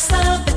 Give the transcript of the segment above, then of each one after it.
Stop.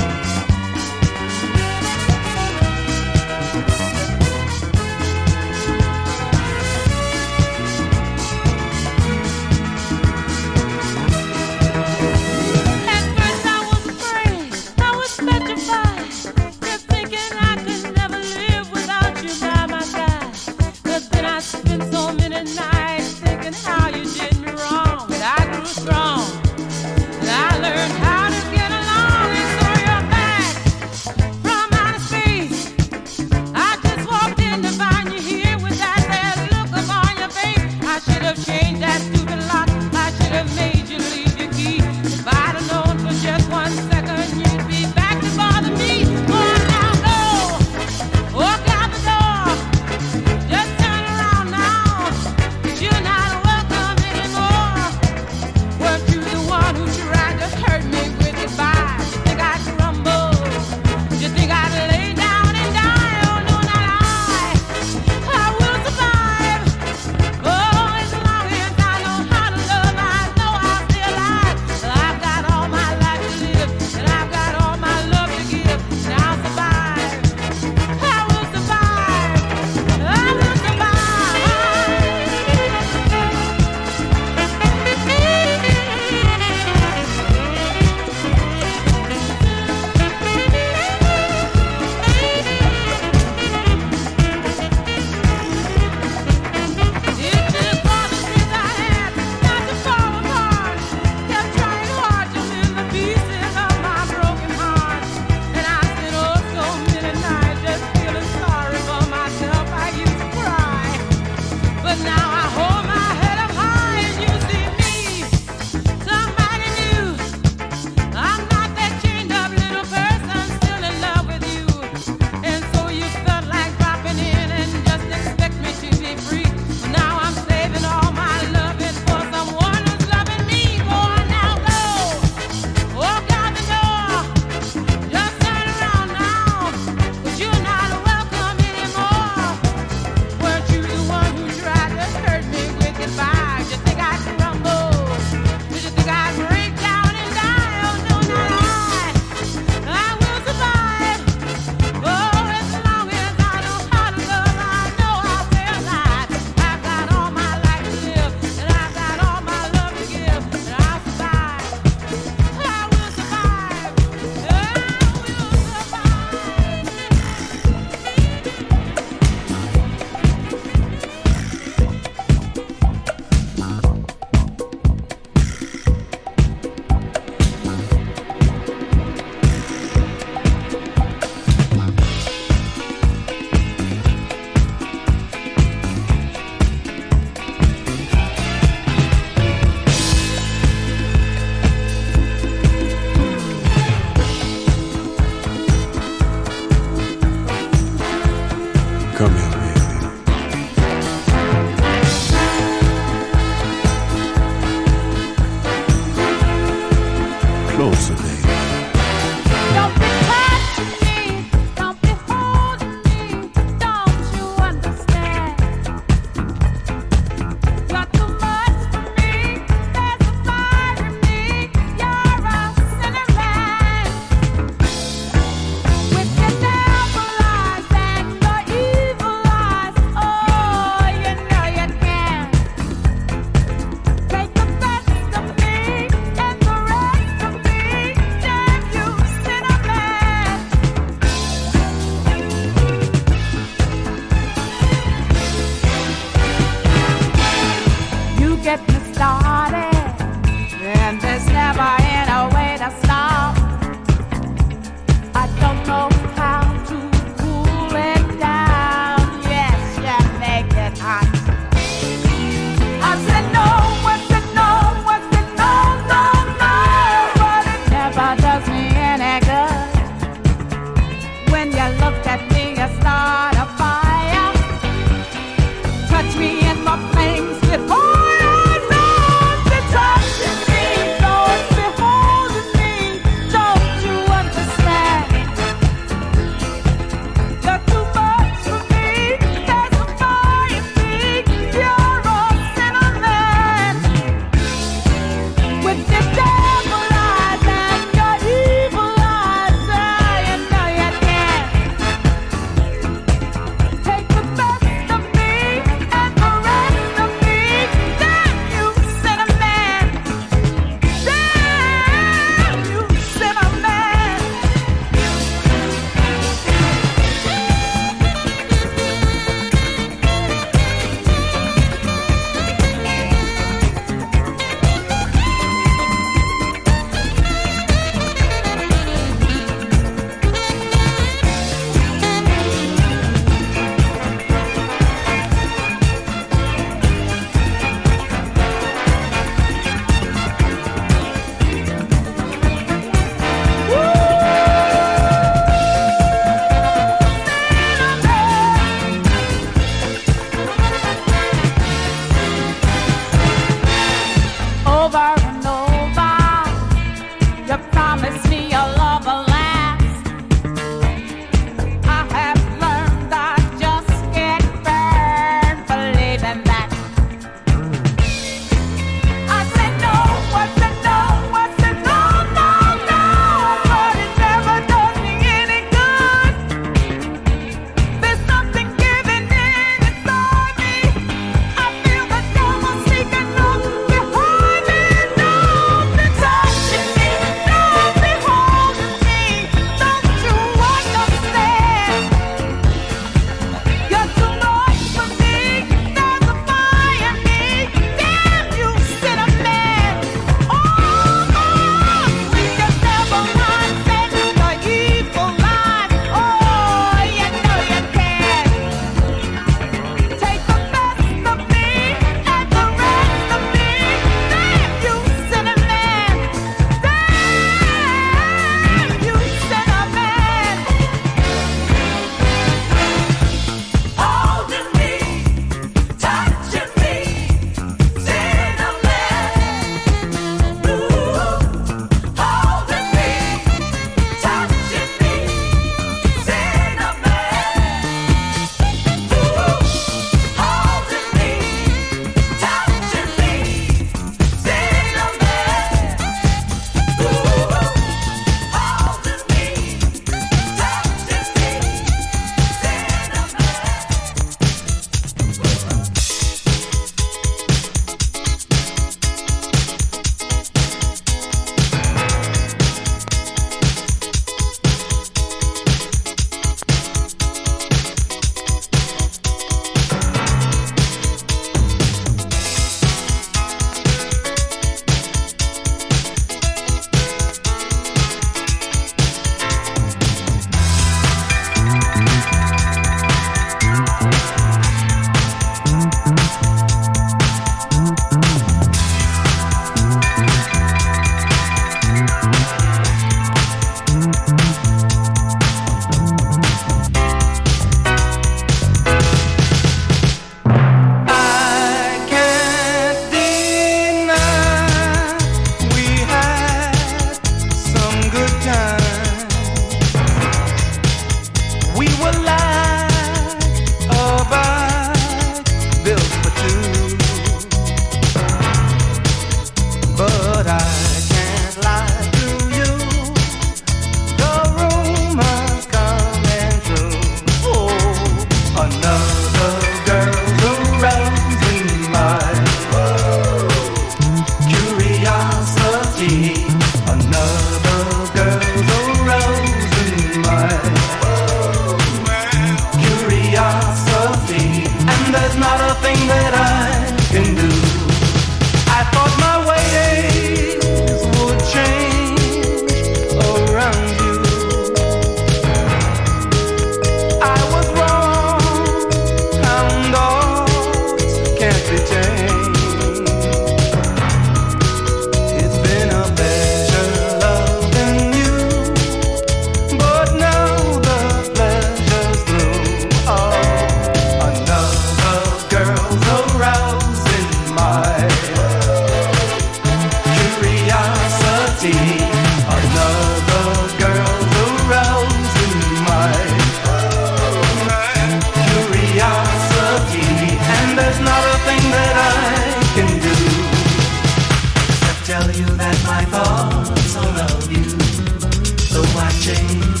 chains,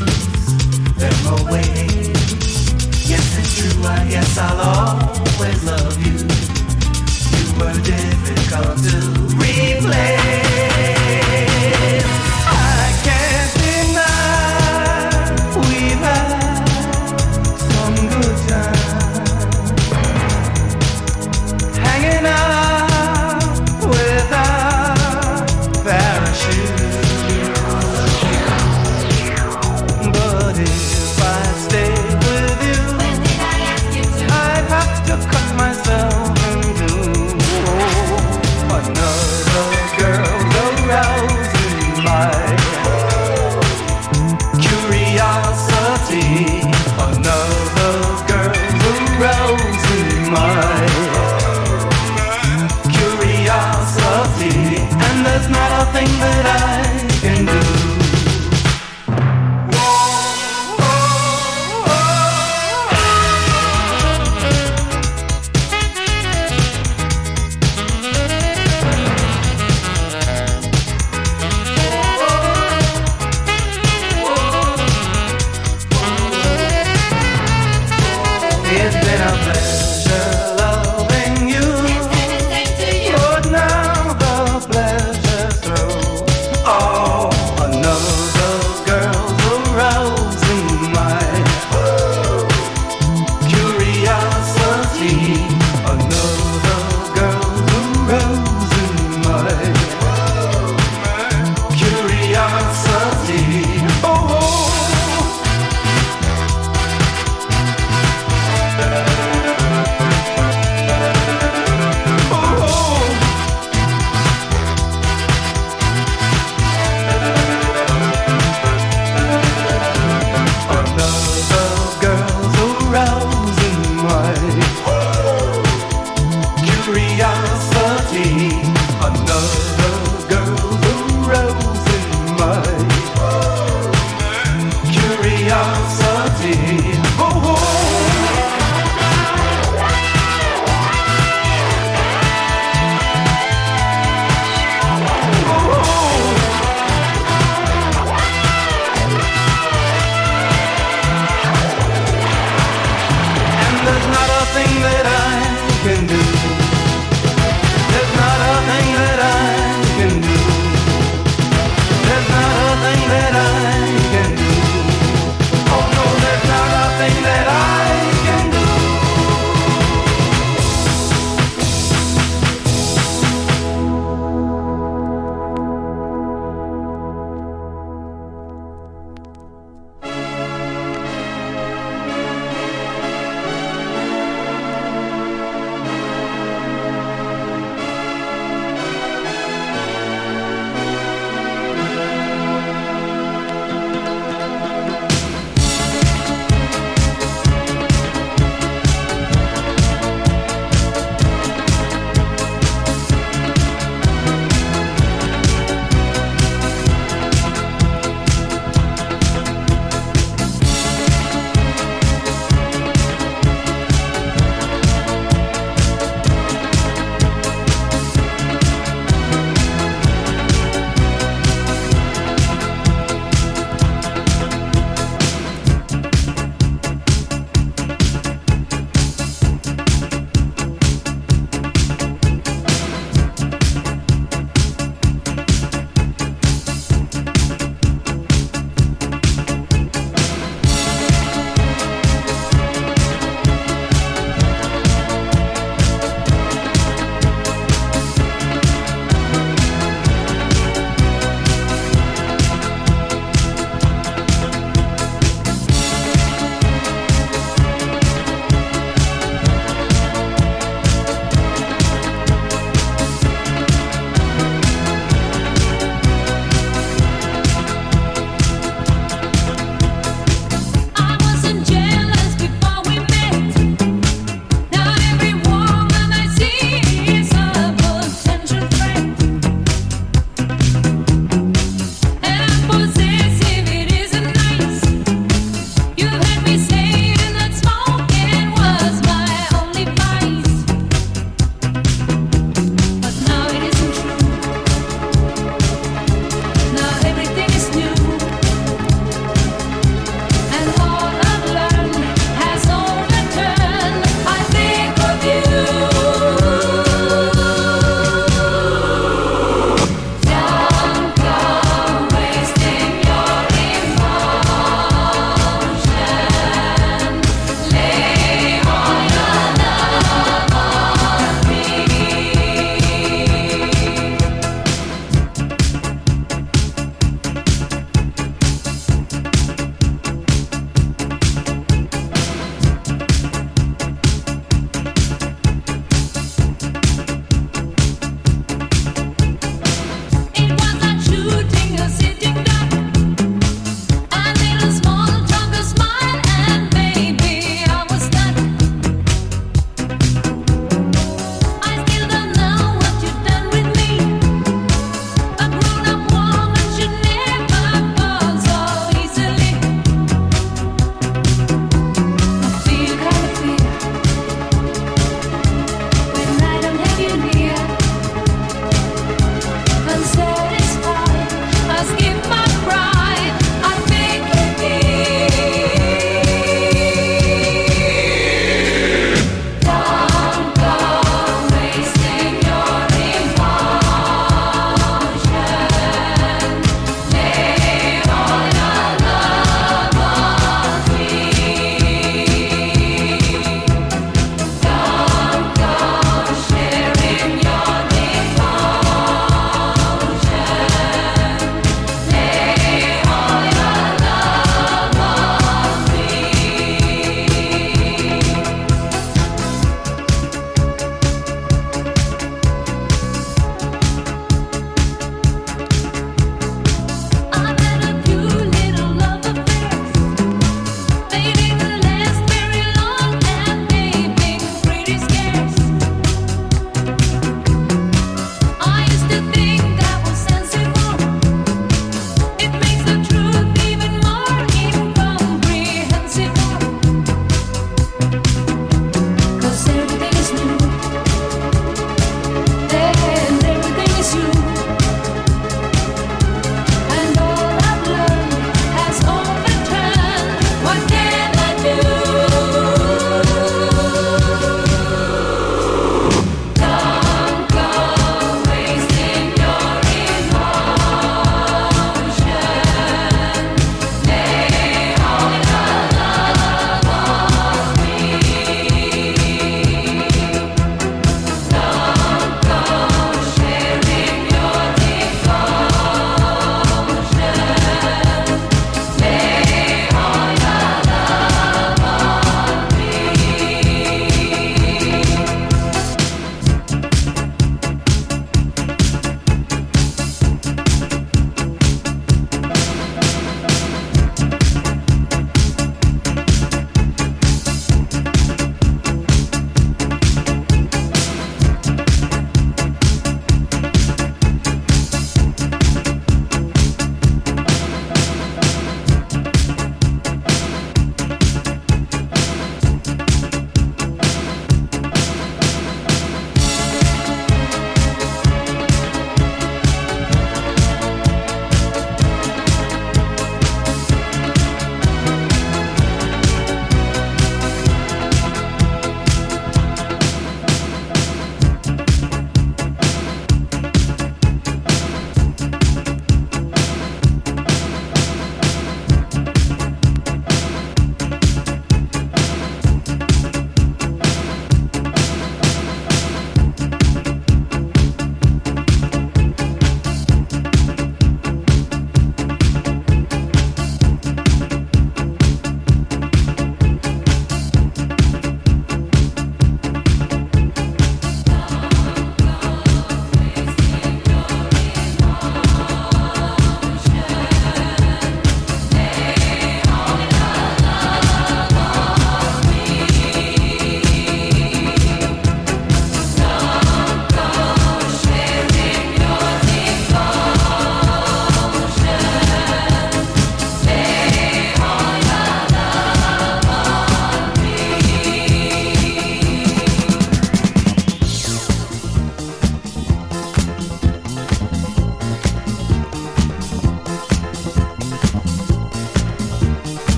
them away. Yes, it's true, I guess I'll always love you. You were difficult to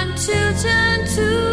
understand